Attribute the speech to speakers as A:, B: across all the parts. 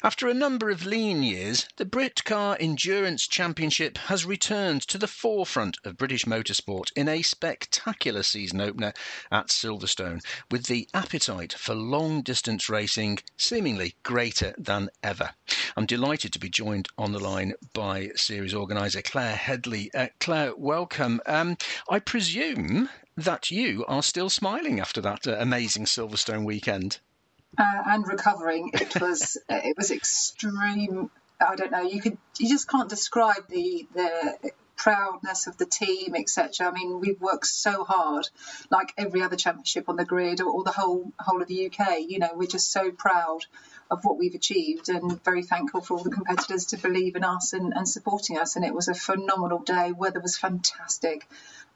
A: After a number of lean years, the Britcar Endurance Championship has returned to the forefront of British motorsport in a spectacular season opener at Silverstone, with the appetite for long distance racing seemingly greater than ever. I'm delighted to be joined on the line by series organiser Claire Hedley. Uh, Claire, welcome. Um, I presume that you are still smiling after that uh, amazing Silverstone weekend
B: uh, and recovering. It was it was extreme. I don't know. You could you just can't describe the the proudness of the team, etc. I mean, we've worked so hard, like every other championship on the grid or, or, the whole whole of the UK. You know, we're just so proud of what we've achieved and very thankful for all the competitors to believe in us and, and supporting us. And it was a phenomenal day. Weather was fantastic.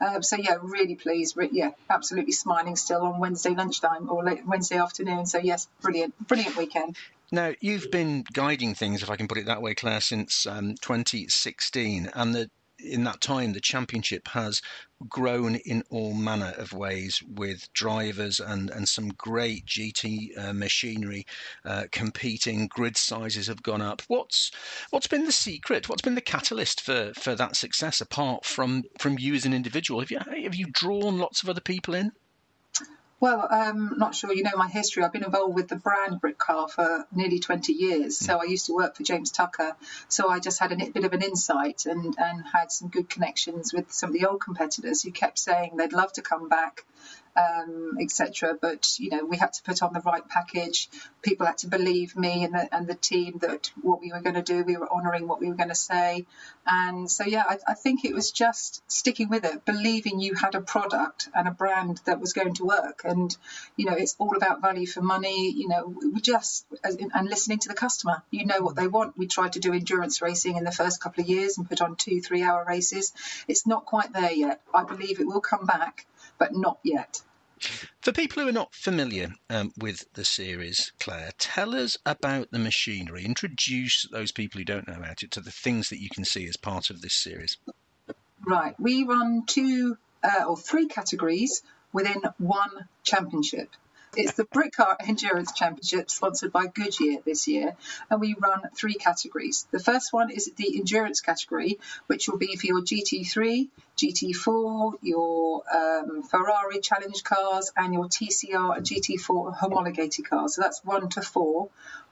B: Um, so yeah, really pleased. Re- yeah, absolutely smiling still on Wednesday lunchtime or late Wednesday afternoon. So yes, brilliant, brilliant weekend.
A: Now you've been guiding things, if I can put it that way, Claire, since um, 2016, and the in that time, the championship has grown in all manner of ways with drivers and, and some great GT uh, machinery uh, competing. Grid sizes have gone up. What's what's been the secret? What's been the catalyst for, for that success apart from, from you as an individual? Have you have you drawn lots of other people in?
B: Well, I'm um, not sure you know my history. I've been involved with the brand Britcar for nearly 20 years. So I used to work for James Tucker. So I just had a bit of an insight and, and had some good connections with some of the old competitors who kept saying they'd love to come back um, etc. But you know, we had to put on the right package. People had to believe me and the, and the team that what we were going to do, we were honouring what we were going to say. And so, yeah, I, I, think it was just sticking with it, believing you had a product and a brand that was going to work. And you know, it's all about value for money. You know, we just and listening to the customer. You know what they want. We tried to do endurance racing in the first couple of years and put on two, three-hour races. It's not quite there yet. I believe it will come back but not yet.
A: For people who are not familiar um, with the series, Claire, tell us about the machinery. Introduce those people who don't know about it to the things that you can see as part of this series.
B: Right. We run two uh, or three categories within one championship. It's the Britcar Endurance Championship sponsored by Goodyear this year, and we run three categories. The first one is the endurance category, which will be for your GT3, GT4, your um, Ferrari challenge cars, and your TCR and GT4 homologated cars. So that's one to four.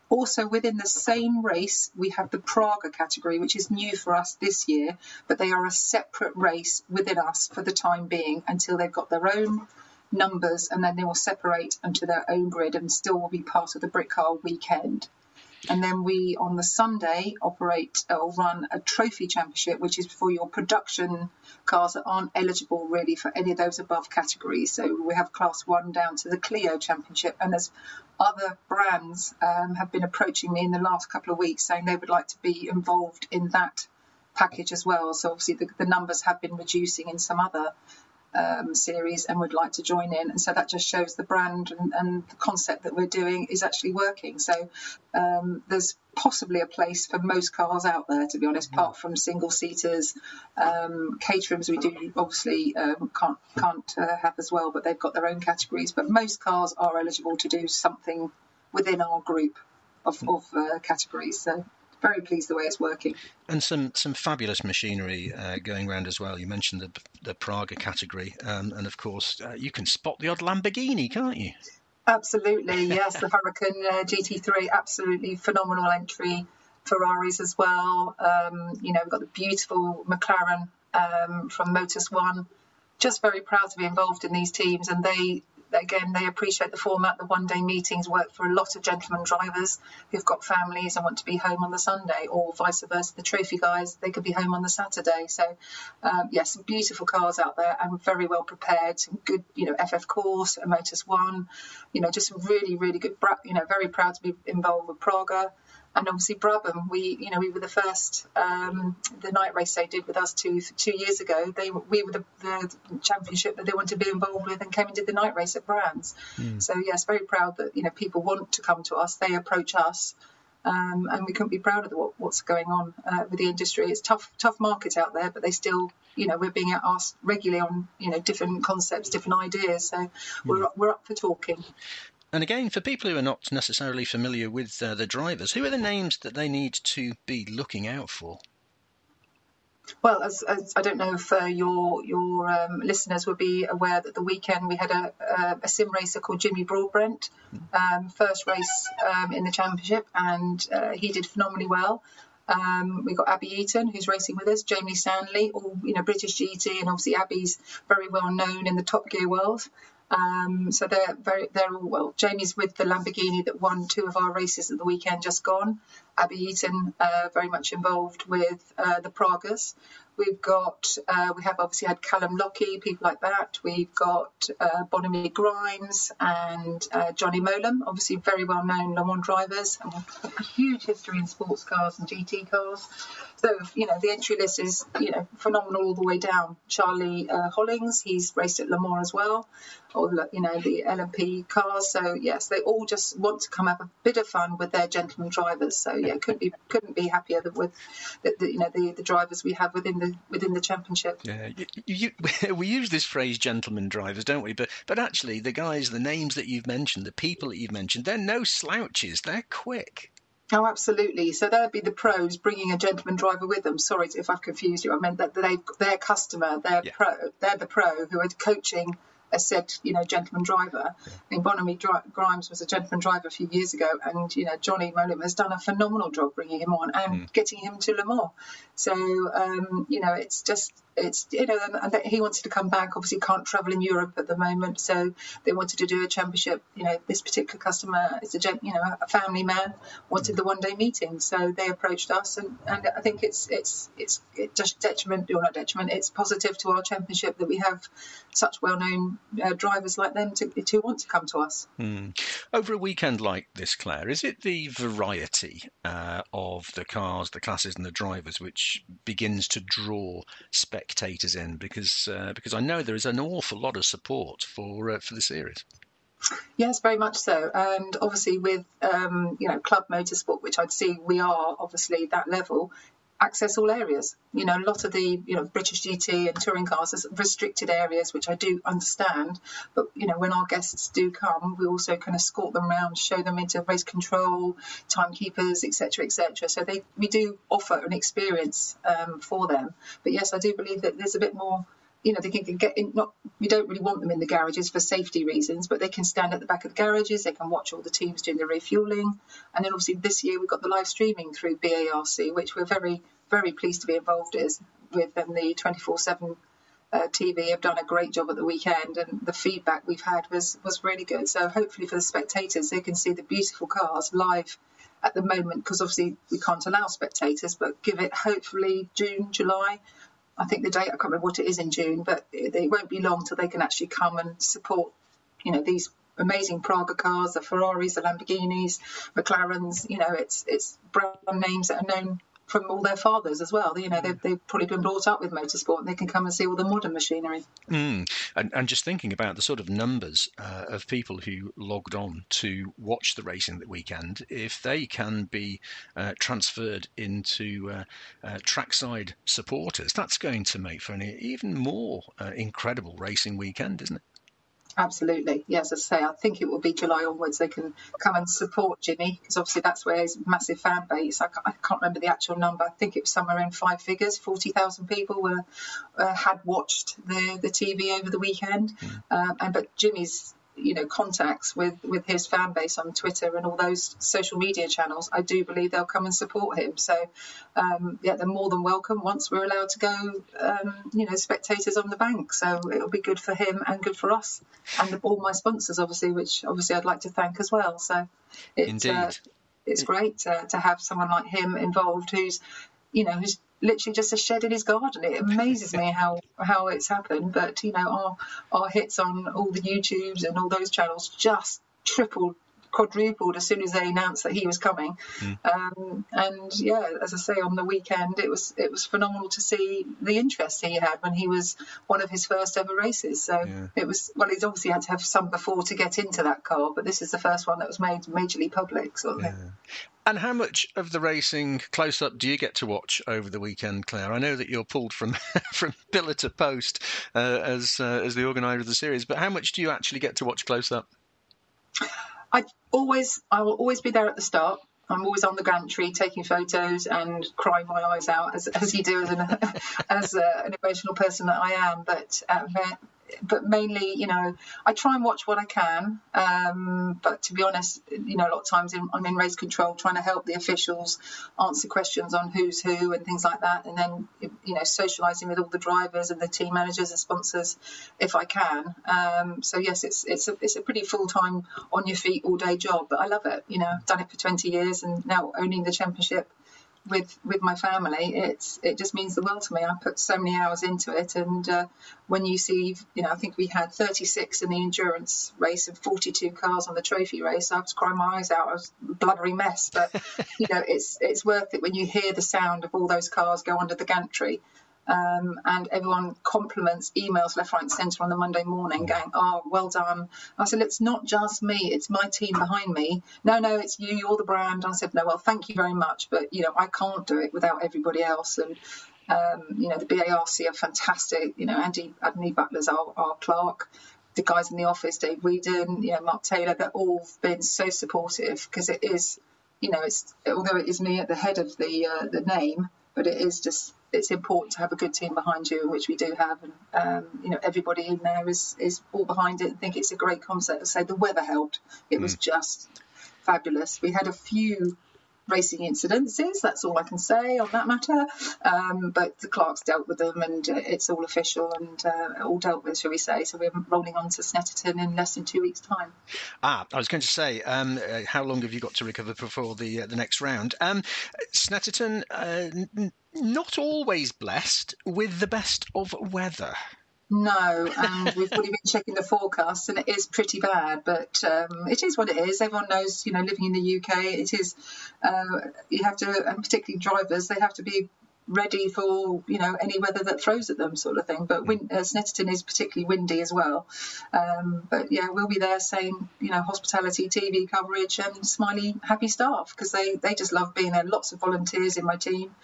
B: Also, within the same race, we have the Praga category, which is new for us this year, but they are a separate race within us for the time being until they've got their own numbers and then they will separate onto their own grid and still will be part of the Britcar weekend. And then we, on the Sunday, operate or run a trophy championship, which is for your production cars that aren't eligible really for any of those above categories. So we have class one down to the Clio championship. And there's other brands um, have been approaching me in the last couple of weeks saying they would like to be involved in that package as well. So obviously the, the numbers have been reducing in some other um, series and would like to join in. And so that just shows the brand and, and the concept that we're doing is actually working. So um, there's possibly a place for most cars out there, to be honest, apart from single seaters. Um, Caterhams we do obviously um, can't can't uh, have as well, but they've got their own categories. But most cars are eligible to do something within our group of, of uh, categories. So very pleased the way it's working.
A: And some some fabulous machinery uh, going around as well. You mentioned the the Praga category, um, and of course uh, you can spot the odd Lamborghini, can't you?
B: Absolutely, yes. the Huracan uh, GT3, absolutely phenomenal entry. Ferraris as well. Um, you know, we've got the beautiful McLaren um, from Motus One. Just very proud to be involved in these teams, and they again, they appreciate the format. The one day meetings work for a lot of gentlemen drivers who've got families and want to be home on the Sunday, or vice versa. The trophy guys, they could be home on the Saturday. So, um, yes, some beautiful cars out there and very well prepared. Good, you know, FF Corse, a Motus One, you know, just really, really good, you know, very proud to be involved with Praga and obviously Brabham, we you know we were the first um, the night race they did with us two two years ago. They we were the, the championship that they wanted to be involved with and came and did the night race at Brands. Mm. So yes, very proud that you know people want to come to us. They approach us. Um, and we couldn't be prouder of what, what's going on uh, with the industry. It's tough, tough market out there, but they still, you know, we're being asked regularly on, you know, different concepts, different ideas. So we're, mm. we're up for talking.
A: And again, for people who are not necessarily familiar with uh, the drivers, who are the names that they need to be looking out for?
B: Well, as, as, I don't know if uh, your your um, listeners would be aware that the weekend we had a, a, a sim racer called Jimmy Broadbent, um, first race um, in the championship, and uh, he did phenomenally well. Um, we've got Abby Eaton, who's racing with us, Jamie Stanley, all you know British GT, and obviously Abby's very well known in the Top Gear world. Um, so they're very, they're all well. Jamie's with the Lamborghini that won two of our races at the weekend just gone. Abby Eaton, uh, very much involved with uh, the Pragas. We've got, uh, we have obviously had Callum Lockie, people like that. We've got uh, Bonamy Grimes and uh, Johnny Mowlem, obviously very well known Le Mans drivers, and a huge history in sports cars and GT cars. So, you know, the entry list is, you know, phenomenal all the way down. Charlie uh, Hollings, he's raced at Le Mans as well, or, you know, the LMP cars. So, yes, they all just want to come have a bit of fun with their gentleman drivers. So, yeah, couldn't be couldn't be happier with, the, the, you know, the, the drivers we have within the within the championship.
A: Yeah, you, you, we use this phrase "gentleman drivers," don't we? But but actually, the guys, the names that you've mentioned, the people that you've mentioned, they're no slouches. They're quick.
B: Oh, absolutely. So there'd be the pros bringing a gentleman driver with them. Sorry if I've confused you. I meant that they their customer, their yeah. pro, they're the pro who are coaching a said, you know, gentleman driver. I mean, Bonamy Grimes was a gentleman driver a few years ago, and you know, Johnny Mowlem has done a phenomenal job bringing him on and mm. getting him to Le Mans. So, um, you know, it's just it's you know and he wanted to come back. Obviously can't travel in europe at the moment so they wanted to do a championship. You know this particular customer is a you know a family man wanted the one day meeting so they approached us and, and i think it's it's it's just detriment or not detriment it's positive to our championship that we have such well-known uh, drivers like them to, to want to come to us.
A: Mm. over a weekend like this claire is it the variety uh, of the cars the classes and the drivers which begins to draw spec spectators in because uh, because I know there is an awful lot of support for uh, for the series.
B: Yes, very much so. And obviously, with um, you know club motorsport, which I'd see we are obviously that level, access all areas. You know, a lot of the you know British GT and touring cars are restricted areas, which I do understand. But you know, when our guests do come, we also kind of escort them around, show them into race control, timekeepers, etc., etc. So they we do offer an experience um, for them. But yes, I do believe that there's a bit more you know, they can get in, not, we don't really want them in the garages for safety reasons, but they can stand at the back of the garages, they can watch all the teams doing the refueling. And then obviously this year we've got the live streaming through BARC, which we're very, very pleased to be involved is with. And the 24 7 uh, TV have done a great job at the weekend, and the feedback we've had was, was really good. So hopefully for the spectators, they can see the beautiful cars live at the moment, because obviously we can't allow spectators, but give it hopefully June, July I think the date, I can't remember what it is in June, but it, it won't be long till they can actually come and support, you know, these amazing Praga cars, the Ferraris, the Lamborghinis, McLarens. You know, it's it's brand names that are known from all their fathers as well. You know, they've, they've probably been brought up with motorsport and they can come and see all the modern machinery.
A: Mm. And, and, just thinking about the sort of numbers uh, of people who logged on to watch the racing that weekend, if they can be uh, transferred into uh, uh trackside supporters, that's going to make for an even more uh, incredible racing weekend, isn't it?
B: Absolutely. Yes, as I say, I think it will be July onwards they can come and support Jimmy because obviously that's where his massive fan base. I, I, can't remember the actual number. I think it was somewhere in five figures. Forty thousand people were uh, had watched the the TV over the weekend. Mm. Uh, and but Jimmy's you know contacts with with his fan base on Twitter and all those social media channels, I do believe they'll come and support him. So um, yeah, they're more than welcome once we're allowed to go. Um, you know, spectators on the bank. So it'll be good for him and good for us and all my sponsors, obviously, which obviously I'd like to thank as well. So
A: it's uh,
B: it's great to, to have someone like him involved, who's you know who's literally just a shed in his garden. It amazes me how how it's happened. But you know, our our hits on all the YouTubes and all those channels just tripled quadrupled as soon as they announced that he was coming. Mm. Um, and yeah, as I say, on the weekend it was it was phenomenal to see the interest he had when he was one of his first ever races. So yeah. it was well, he's obviously had to have some before to get into that car, but this is the first one that was made majorly public, sort of yeah. thing.
A: And how much of the racing close up do you get to watch over the weekend, Claire? I know that you're pulled from from pillar to post uh, as uh, as the organizer of the series, but how much do you actually get to watch close up?
B: I always, I will always be there at the start. I'm always on the gantry taking photos and crying my eyes out as, as you do as an as a, an emotional person that I am. But uh, but mainly, you know, I try and watch what I can. Um, but to be honest, you know, a lot of times in, I'm in race control trying to help the officials answer questions on who's who and things like that. And then, you know, socialising with all the drivers and the team managers and sponsors if I can. Um, so yes, it's it's a it's a pretty full time on your feet all day job, but I love it. You know, done it for 20 years and now owning the championship with with my family, it's it just means the world to me. I put so many hours into it, and uh, when you see, you know, I think we had 36 in the endurance race and 42 cars on the trophy race. I was crying my eyes out. I was a blubbery mess, but you know, it's it's worth it when you hear the sound of all those cars go under the gantry um, and everyone compliments emails left, right, and centre on the Monday morning, going, "Oh, well done." I said, "It's not just me; it's my team behind me." No, no, it's you. You're the brand. I said, "No, well, thank you very much, but you know, I can't do it without everybody else." And um, you know, the BARC are fantastic. You know, Andy Andy Butler's our, our clerk the guys in the office, Dave Whedon, you know, Mark Taylor, they're all been so supportive because it is, you know, it's although it is me at the head of the uh, the name, but it is just it's important to have a good team behind you, which we do have, and um, you know everybody in there is is all behind it and think it's a great concept. So the weather helped; it mm. was just fabulous. We had a few racing incidences. That's all I can say on that matter. Um, but the clerks dealt with them, and uh, it's all official and uh, all dealt with, shall we say? So we're rolling on to Snetterton in less than two weeks' time.
A: Ah, I was going to say, um, uh, how long have you got to recover before the uh, the next round? Um, Snetterton, uh, not always blessed with the best of weather.
B: No, and we've already been checking the forecast, and it is pretty bad. But um, it is what it is. Everyone knows, you know, living in the UK, it is. Uh, you have to, and particularly drivers, they have to be ready for you know any weather that throws at them, sort of thing. But wind, uh, Snetterton is particularly windy as well. Um, but yeah, we'll be there saying you know hospitality, TV coverage, and smiley, happy staff because they they just love being there. Lots of volunteers in my team.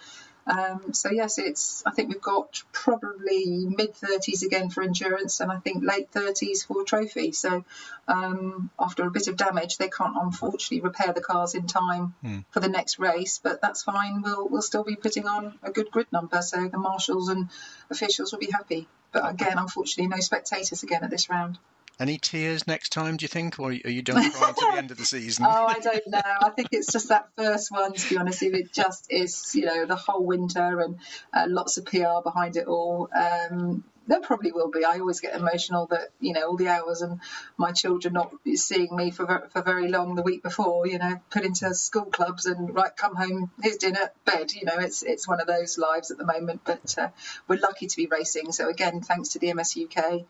B: Um, so yes, it's. I think we've got probably mid thirties again for endurance, and I think late thirties for trophy. So um, after a bit of damage, they can't unfortunately repair the cars in time mm. for the next race, but that's fine. We'll we'll still be putting on a good grid number, so the marshals and officials will be happy. But again, unfortunately, no spectators again at this round.
A: Any tears next time, do you think, or are you done crying to the end of the season?
B: oh, I don't know. I think it's just that first one, to be honest. If it just is, you know, the whole winter and uh, lots of PR behind it all. Um, there probably will be. I always get emotional that you know all the hours and my children not seeing me for for very long the week before. You know, put into school clubs and right, come home, here's dinner, bed. You know, it's it's one of those lives at the moment. But uh, we're lucky to be racing. So again, thanks to the MS UK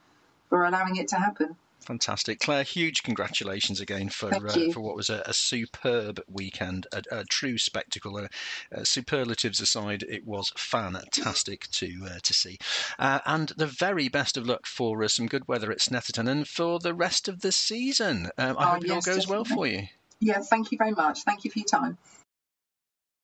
B: for allowing it to happen.
A: Fantastic, Claire. Huge congratulations again for uh, for what was a, a superb weekend, a, a true spectacle. Uh, uh, superlatives aside, it was fantastic to uh, to see, uh, and the very best of luck for uh, some good weather at Snetterton and for the rest of the season. Um, I oh, hope yes, it all goes definitely. well for you.
B: Yeah, thank you very much. Thank you for your time.